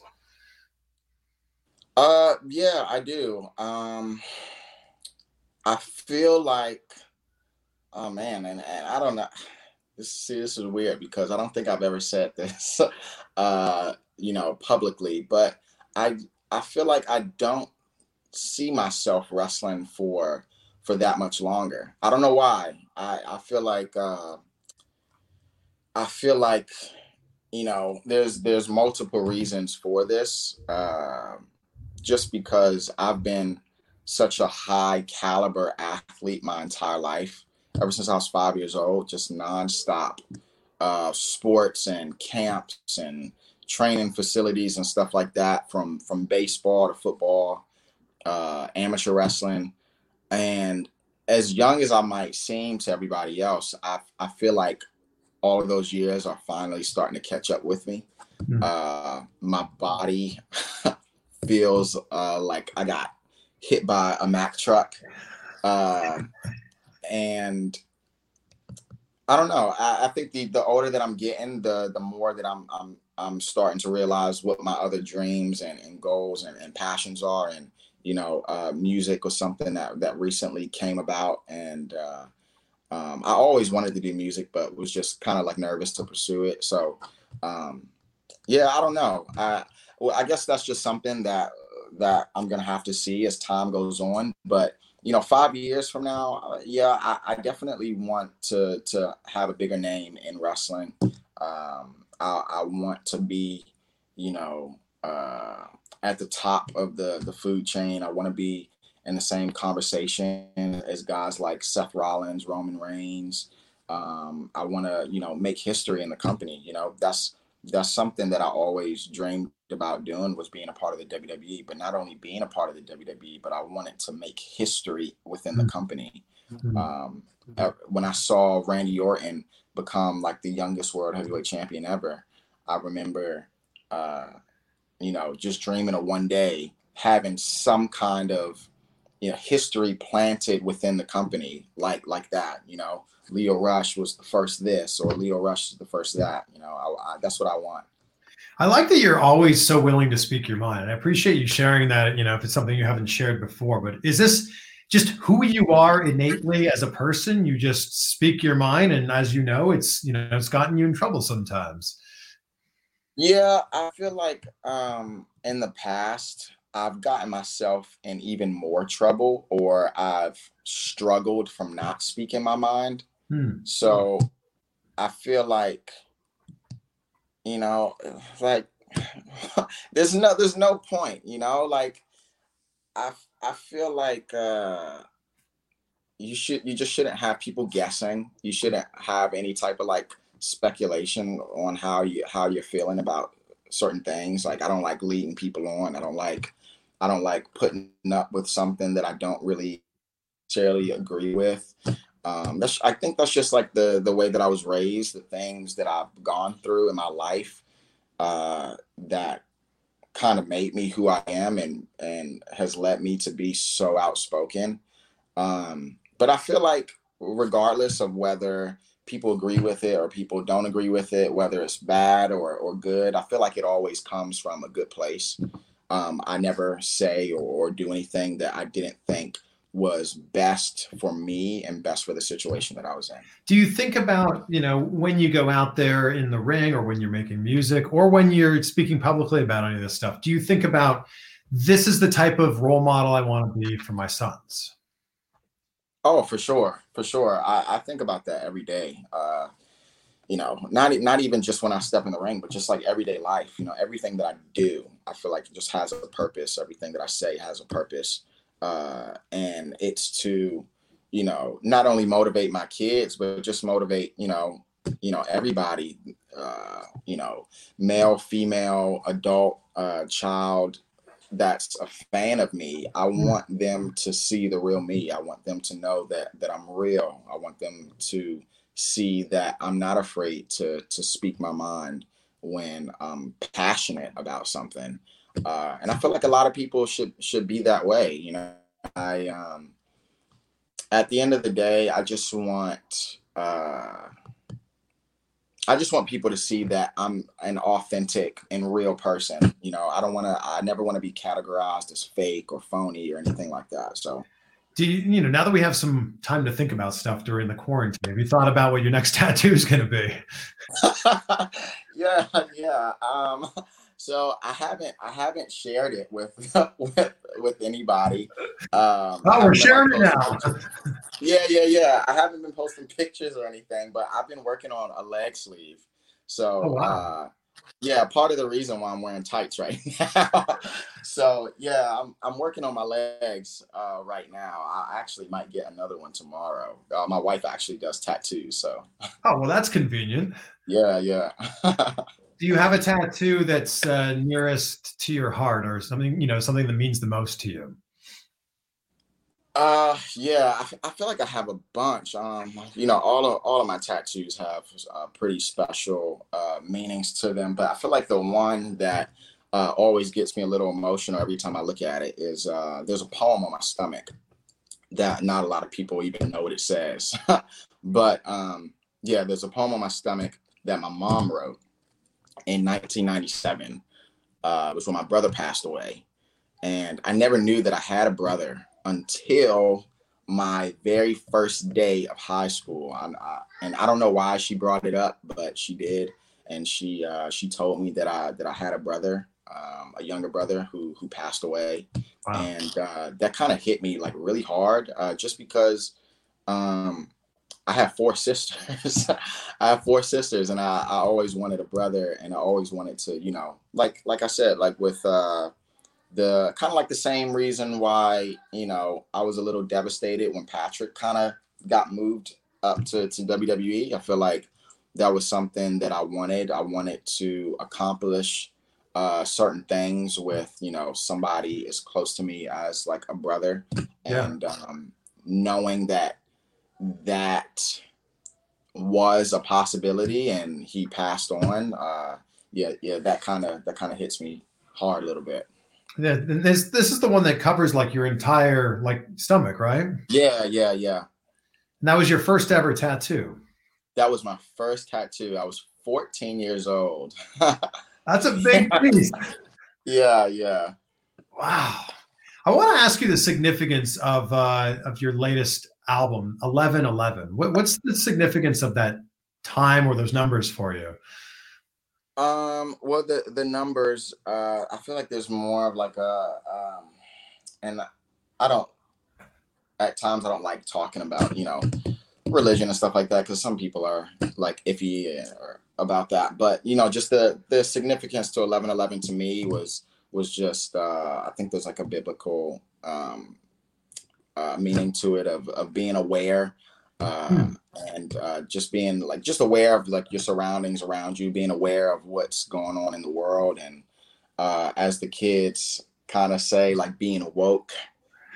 Uh, yeah, I do. Um, I feel like, oh man, and, and I don't know this see this is weird because I don't think I've ever said this [laughs] uh you know publicly but I I feel like I don't see myself wrestling for for that much longer. I don't know why. I I feel like uh I feel like you know there's there's multiple reasons for this uh, just because I've been such a high caliber athlete my entire life ever since I was five years old, just nonstop uh, sports and camps and training facilities and stuff like that from from baseball to football, uh, amateur wrestling, and as young as I might seem to everybody else, I I feel like all of those years are finally starting to catch up with me. Mm-hmm. Uh, my body [laughs] feels uh, like I got hit by a Mack truck. Uh, and I don't know. I, I, think the the older that I'm getting, the the more that I'm I'm I'm starting to realize what my other dreams and, and goals and, and passions are. And you know, uh, music was something that that recently came about, and uh, um, I always wanted to do music, but was just kind of like nervous to pursue it. So, um, yeah, I don't know. I well, I guess that's just something that that I'm gonna have to see as time goes on, but you know, five years from now, uh, yeah, I, I, definitely want to to have a bigger name in wrestling. Um, I, I, want to be, you know, uh, at the top of the the food chain. I want to be in the same conversation as guys like Seth Rollins, Roman Reigns. Um, I want to, you know, make history in the company. You know, that's that's something that I always dreamed about doing was being a part of the WWE, but not only being a part of the WWE, but I wanted to make history within the mm-hmm. company. Mm-hmm. Um, when I saw Randy Orton become like the youngest world heavyweight champion ever, I remember, uh, you know, just dreaming of one day having some kind of, you know, history planted within the company like like that. You know, Lio Rush was the first this, or Lio Rush is the first that. You know, I, I, that's what I want. I like that you're always so willing to speak your mind. I appreciate you sharing that. You know, if it's something you haven't shared before, but is this just who you are innately as a person? You just speak your mind, and as you know, it's you know it's gotten you in trouble sometimes. Yeah, I feel like um, in the past, I've gotten myself in even more trouble or I've struggled from not speaking my mind. Hmm. So I feel like, you know, like [sighs] there's no there's no point, you know, like I I feel like uh you should you just shouldn't have people guessing. You shouldn't have any type of like speculation on how you how you're feeling about certain things. Like I don't like leading people on. I don't like I don't like putting up with something that I don't really necessarily agree with. Um, that's I think that's just like the the way that I was raised, the things that I've gone through in my life uh, that kind of made me who I am and and has led me to be so outspoken. Um, but I feel like regardless of whether people agree with it or people don't agree with it, whether it's bad or, or good. I feel like it always comes from a good place. Um, I never say or, or do anything that I didn't think was best for me and best for the situation that I was in. Do you think about, you know, when you go out there in the ring or when you're making music or when you're speaking publicly about any of this stuff, do you think about this is the type of role model I want to be for my sons? Oh, for sure, for sure. I, I think about that every day. Uh, you know, not not even just when I step in the ring, but just like everyday life. You know, everything that I do, I feel like it just has a purpose. Everything that I say has a purpose, uh, and it's to, you know, not only motivate my kids, but just motivate, you know, you know everybody, uh, you know, male, female, adult, uh, child, that's a fan of me. I want them to see the real me. I want them to know that that i'm real. I want them to see that i'm not afraid to to speak my mind when i'm passionate about something uh, and i feel like a lot of people should should be that way you know i um at the end of the day i just want uh I just want people to see that I'm an authentic and real person. You know, I don't want to, I never want to be categorized as fake or phony or anything like that. So, do you, you know, now that we have some time to think about stuff during the quarantine, have you thought about what your next [laughs] tattoo is going to be? [laughs] yeah, yeah. Um, so I haven't, I haven't shared it with, [laughs] with, with anybody. Um, oh, we're sharing it now. yeah, yeah, yeah. I haven't been posting pictures or anything, but I've been working on a leg sleeve. So, oh, wow. uh, yeah, part of the reason why I'm wearing tights right now. [laughs] so yeah, I'm I'm working on my legs uh, right now. I actually might get another one tomorrow. Uh, my wife actually does tattoos, so. Oh well, that's convenient. Yeah, yeah. [laughs] Do you have a tattoo that's uh, nearest to your heart, or something you know, something that means the most to you? Uh, yeah, I, I feel like I have a bunch. Um, you know, all of all of my tattoos have uh, pretty special uh, meanings to them, but I feel like the one that uh, always gets me a little emotional every time I look at it is uh, there's a poem on my stomach that not a lot of people even know what it says, [laughs] but um, yeah, there's a poem on my stomach that my mom wrote in 1997. Uh, was when my brother passed away, and I never knew that I had a brother until my very first day of high school. I, I, and I don't know why she brought it up, but she did, and she uh, she told me that I that I had a brother, um, a younger brother who who passed away, wow. and uh, that kind of hit me like really hard, uh, just because. Um, I have four sisters. [laughs] I have four sisters, and I, I always wanted a brother, and I always wanted to, you know, like like I said, like with uh, the kind of like the same reason why you know I was a little devastated when Patrick kind of got moved up to, to WWE. I feel like that was something that I wanted. I wanted to accomplish uh, certain things with you know somebody as close to me as like a brother, and um, knowing that that was a possibility and he passed on. Uh, yeah, yeah, that kind of that kind of hits me hard a little bit. Yeah, this this is the one that covers like your entire like stomach, right? Yeah, yeah, yeah. And that was your first ever tattoo. That was my first tattoo. I was 14 years old. [laughs] That's a big piece. yeah, yeah. Wow. I want to ask you the significance of uh, of your latest album, 1111. What, what's the significance of that time or those numbers for you? Um, well, the the numbers, uh, I feel like there's more of like a, um, and I don't. At times, I don't like talking about you know religion and stuff like that because some people are like iffy or about that. But you know, just the the significance to eleven eleven to me was was just uh, I think there's like a biblical um, uh, meaning to it of of being aware uh, hmm. and uh, just being like just aware of like your surroundings around you, being aware of what's going on in the world, and uh, as the kids kind of say, like being woke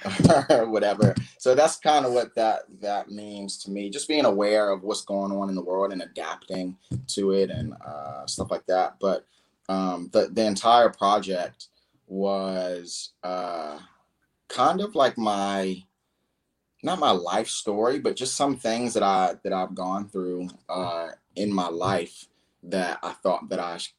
[laughs] or whatever. So that's kind of what that that means to me. Just being aware of what's going on in the world and adapting to it and uh, stuff like that. But um, the the entire project was uh, kind of like my not my life story, but just some things that I that I've gone through uh, in my life that I thought that I sh-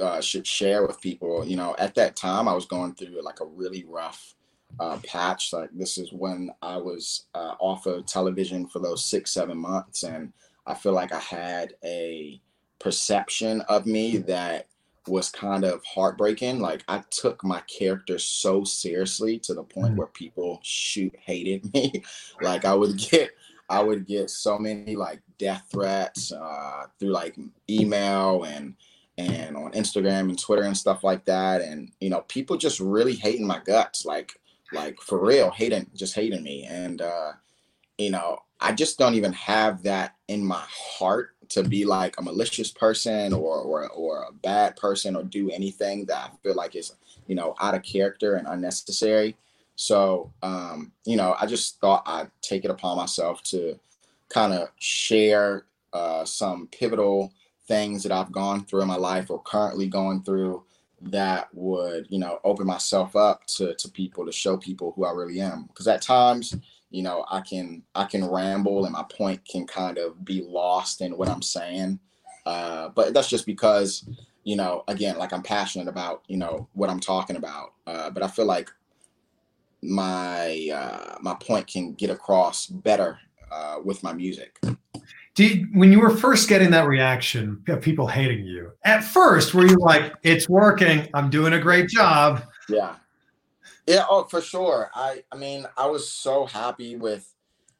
uh, should share with people. You know, at that time, I was going through like a really rough uh, patch. Like this is when I was uh, off of television for those six seven months, and I feel like I had a perception of me that was kind of heartbreaking. Like I took my character so seriously to the point mm-hmm. where people shoot hated [laughs] me. like I would get I would get so many like death threats uh, through like email and and on Instagram and Twitter and stuff like that. And you know, people just really hating my guts, like like for real, hating just hating me. And uh, you know, I just don't even have that in my heart to be like a malicious person or or or a bad person or do anything that I feel like is you know out of character and unnecessary. So um, you know, I just thought I'd take it upon myself to kind of share uh, some pivotal things that I've gone through in my life or currently going through that would you know open myself up to to people to show people who I really am because at times you know i can i can ramble and my point can kind of be lost in what i'm saying. Uh, but that's just because you know again like i'm passionate about you know what i'm talking about. Uh, but i feel like my uh, my point can get across better uh, with my music. Did when you were first getting that reaction of people hating you at first were you like it's working. I'm doing a great job. Yeah yeah, oh, for sure. I I mean, I was so happy with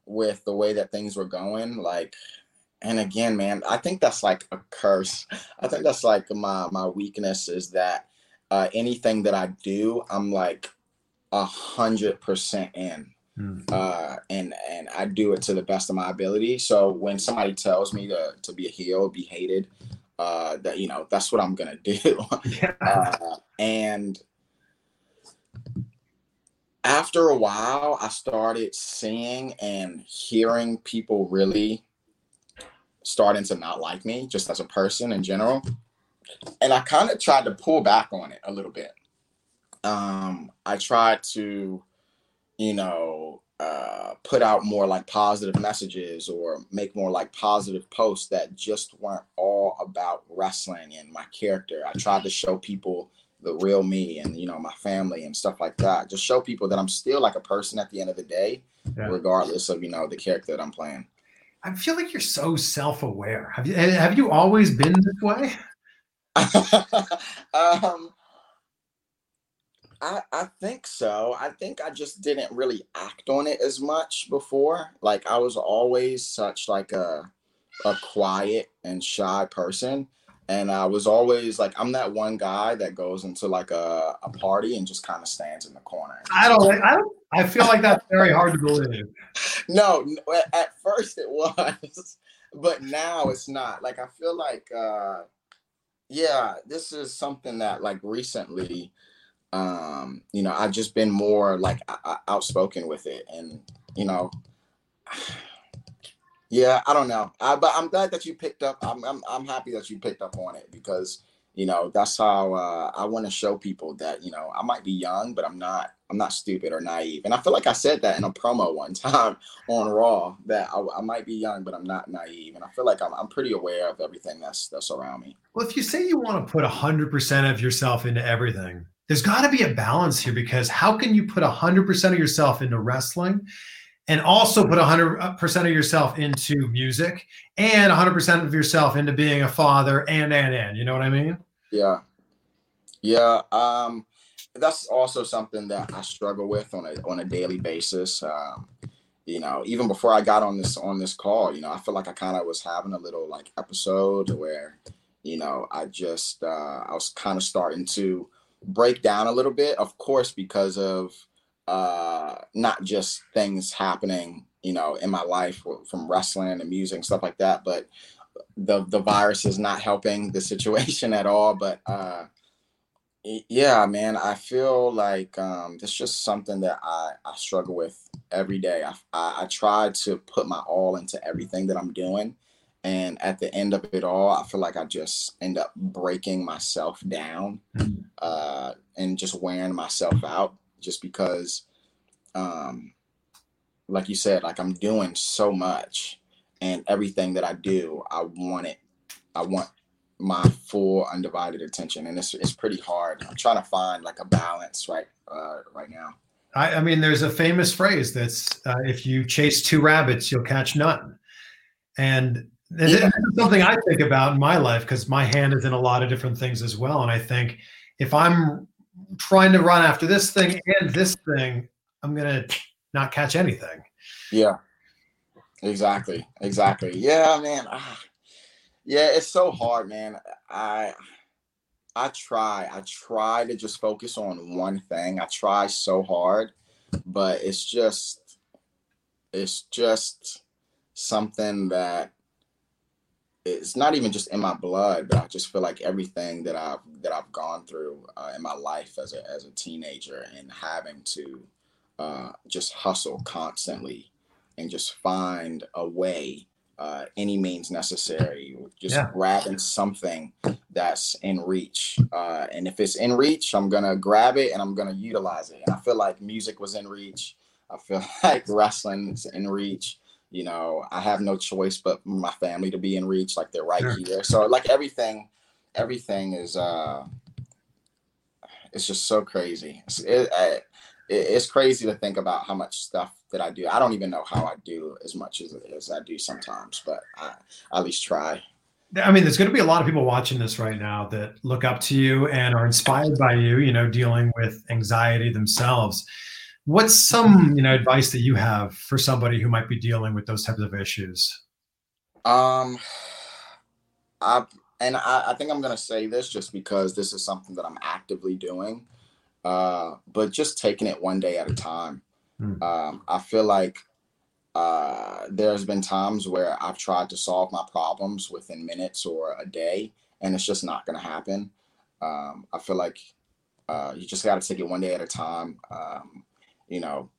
with the way that things were going. Like, and again, man, I think that's like a curse. I think that's like my my weakness is that uh, anything that I do, I'm like a hundred percent in. Mm. Uh, and and I do it to the best of my ability. So when somebody tells me to to be a heel, be hated, uh, that you know that's what I'm gonna [laughs] do. Yeah. Uh, and after a while, I started seeing and hearing people really starting to not like me just as a person in general. And I kind of tried to pull back on it a little bit. Um, I tried to, you know, uh, put out more like positive messages or make more like positive posts that just weren't all about wrestling and my character. I tried to show people the real me and you know my family and stuff like that. Just show people that I'm still like a person at the end of the day, yeah. regardless of you know the character that I'm playing. I feel like you're so self-aware. Have you have you always been this way? [laughs] um, I I think so. I think I just didn't really act on it as much before. Like I was always such like a a quiet and shy person and I was always like, I'm that one guy that goes into like a, a party and just kind of stands in the corner. I don't, I don't, I feel like that's very hard to believe. [laughs] no, at first it was, but now it's not. Like, I feel like, uh, yeah, this is something that like recently, um, you know, I've just been more like outspoken with it. And, you know, yeah, I don't know. I, but I'm glad that you picked up. I'm, I'm I'm happy that you picked up on it because you know that's how uh, I want to show people that you know I might be young, but I'm not. I'm not stupid or naive. And I feel like I said that in a promo one [laughs] time on Raw that I, I might be young, but I'm not naive. And I feel like I'm, I'm pretty aware of everything that's that's around me. Well, if you say you want to put 100% of yourself into everything, there's got to be a balance here because how can you put 100% of yourself into wrestling and also put 100% of yourself into music and 100% of yourself into being a father and and and you know what i mean Yeah. Yeah. Um, that's also something that I struggle with on a on a daily basis. Um, you know, even before I got on this on this call, you know, I feel like I kind of was having a little like episode where, you know, I just uh, I was kind of starting to break down a little bit. Of course, because of uh, not just things happening, you know, in my life from wrestling and music and stuff like that, but the the virus is not helping the [laughs] situation at all. But uh, yeah, man, I feel like um, it's just something that I I struggle with every day. I, I I try to put my all into everything that I'm doing, and at the end of it all, I feel like I just end up breaking myself down, uh, and just wearing myself out, just because, um, like you said, like I'm doing so much, and everything that I do, I want it. I want my full undivided attention, and it's it's pretty hard. I'm trying to find like a balance right uh, right now. I, I mean, there's a famous phrase that's uh, if you chase two rabbits, you'll catch none. And is something I think about in my life because my hand is in a lot of different things as well. And I think if I'm trying to run after this thing and this thing, I'm to not catch anything. Yeah, exactly, exactly. Yeah, man. Ah, yeah, it's so hard, man. I I try. I try to just focus on one thing. I try so hard, but it's just it's just something that it's not even just in my blood, but I just feel like everything that I've that I've gone through uh, in my life as a as a teenager and having to uh, just hustle constantly and just find a way, uh, any means necessary, just Yeah. grabbing something that's in reach. Uh, and if it's in reach, I'm gonna grab it and I'm gonna utilize it. And I feel like music was in reach. I feel [laughs] like wrestling's in reach. You know, I have no choice but my family to be in reach, like they're right Sure. here. So like everything, everything is uh it's just so crazy. It's, it, it, it's crazy to think about how much stuff that I do. I don't even know how I do as much as, as I do sometimes, but I, I at least try. I mean, there's going to be a lot of people watching this right now that look up to you and are inspired by you, you know, dealing with anxiety themselves. What's some, you know, advice that you have for somebody who might be dealing with those types of issues? Um, I and I, I think I'm gonna say this just because this is something that I'm actively doing. Uh, but just taking it one day at a time. Hmm. Um, I feel like uh, there's been times where I've tried to solve my problems within minutes or a day, and it's just not gonna happen. Um, I feel like uh, you just got to take it one day at a time. Um, you know,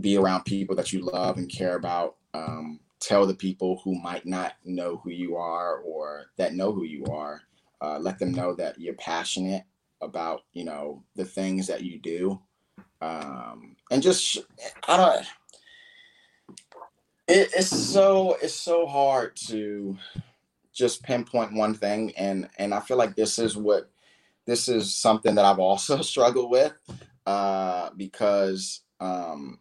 be around people that you love and care about. Um, tell the people who might not know who you are or that know who you are. Uh, let them know that you're passionate about you know the things that you do, um, and just I don't. It, it's so it's so hard to just pinpoint one thing, and and I feel like this is what this is something that I've also [laughs] struggled with uh, because um,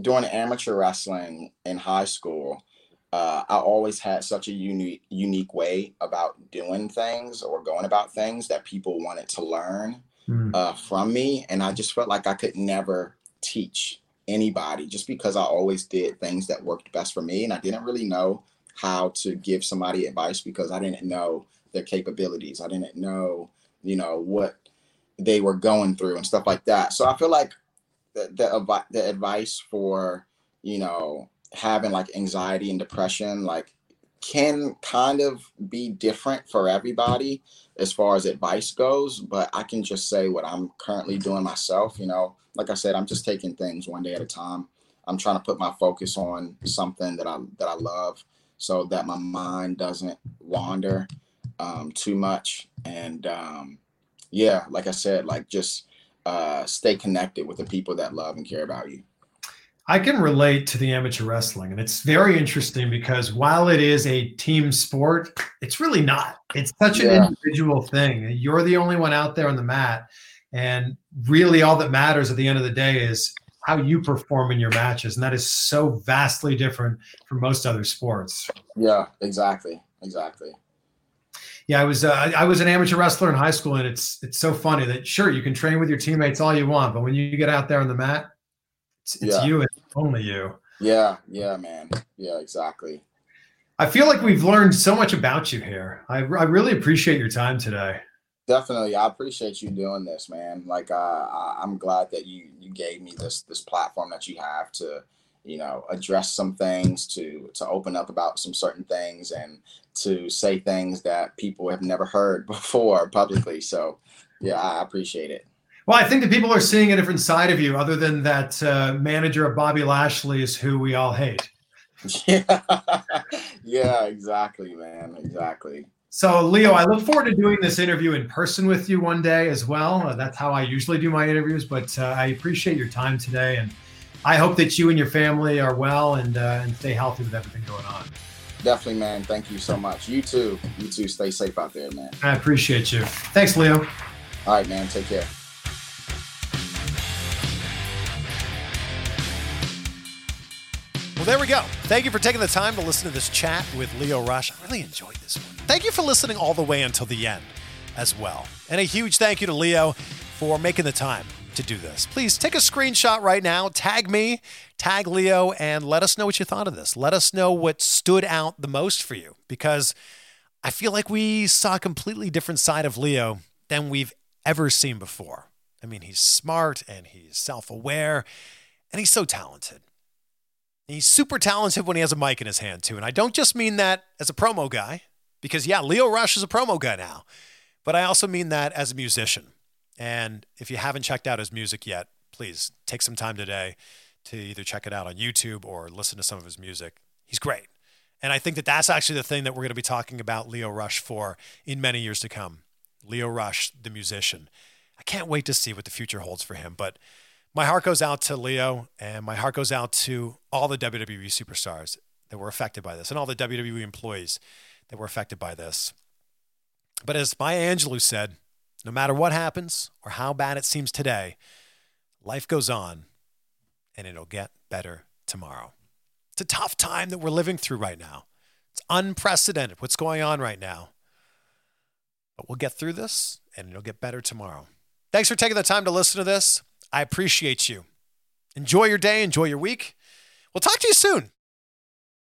doing amateur wrestling in high school, uh, I always had such a unique unique way about doing things or going about things that people wanted to learn Hmm. uh, from me, and I just felt like I could never teach anybody just because I always did things that worked best for me, and I didn't really know how to give somebody advice because I didn't know their capabilities. I didn't know, you know, what they were going through and stuff like that. So I feel like the the, the advice for you know having like anxiety and depression like can kind of be different for everybody as far as advice goes but i can just say what i'm currently doing myself you know? Like i said i'm just taking things one day at a time. I'm trying to put my focus on something that i that i love so that my mind doesn't wander um, too much and um, yeah like i said like just uh, stay connected with the people that love and care about you I can relate to the amateur wrestling, and it's very interesting because while it is a team sport, it's really not. It's such an individual thing. You're the only one out there on the mat, and really all that matters at the end of the day is how you perform in your matches, and that is so vastly different from most other sports. Yeah, exactly, exactly. Yeah, I was uh, I was an amateur wrestler in high school, and it's it's so funny that sure you can train with your teammates all you want, but when you get out there on the mat, it's, it's Yeah. you and only you. Yeah, yeah, man. Yeah, exactly. I feel like we've learned so much about you here. I, I really appreciate your time today. Definitely, I appreciate you doing this, man. Like, uh, I- I'm glad that you you gave me this this platform that you have to, you know, address some things, to to open up about some certain things, and to say things that people have never heard [laughs] before publicly. So, yeah, I appreciate it. Well, I think that people are seeing a different side of you, other than that uh, manager of Bobby Lashley is who we all hate. Yeah, [laughs] yeah, exactly, man, exactly. So, Lio, I look forward to doing this interview in person with you one day as well. Uh, that's how I usually do my interviews, but uh, I appreciate your time today, and I hope that you and your family are well and uh, and stay healthy with everything going on. Definitely, man. Thank you so much. You too. You too. Stay safe out there, man. I appreciate you. Thanks, Lio. All right, man. Take care. There we go. Thank you for taking the time to listen to this chat with Lio Rush. I really enjoyed this one. Thank you for listening all the way until the end as well. And a huge thank you to Lio for making the time to do this. Please take a screenshot right now, tag me, tag Lio, and let us know what you thought of this. Let us know what stood out the most for you because I feel like we saw a completely different side of Lio than we've ever seen before. I mean, he's smart and he's self aware and he's so talented. He's super talented when he has a mic in his hand, too. And I don't just mean that as a promo guy, because, yeah, Lio Rush is a promo guy now, but I also mean that as a musician. And if you haven't checked out his music yet, please take some time today to either check it out on YouTube or listen to some of his music. He's great. And I think that that's actually the thing that we're going to be talking about Lio Rush for in many years to come. Lio Rush, the musician. I can't wait to see what the future holds for him. But my heart goes out to Lio and my heart goes out to all the WWE superstars that were affected by this and all the WWE employees that were affected by this. But as Maya Angelou said, no matter what happens or how bad it seems today, life goes on and it'll get better tomorrow. It's a tough time that we're living through right now. It's unprecedented what's going on right now. But we'll get through this and it'll get better tomorrow. Thanks for taking the time to listen to this. I appreciate you. Enjoy your day, enjoy your week. We'll talk to you soon.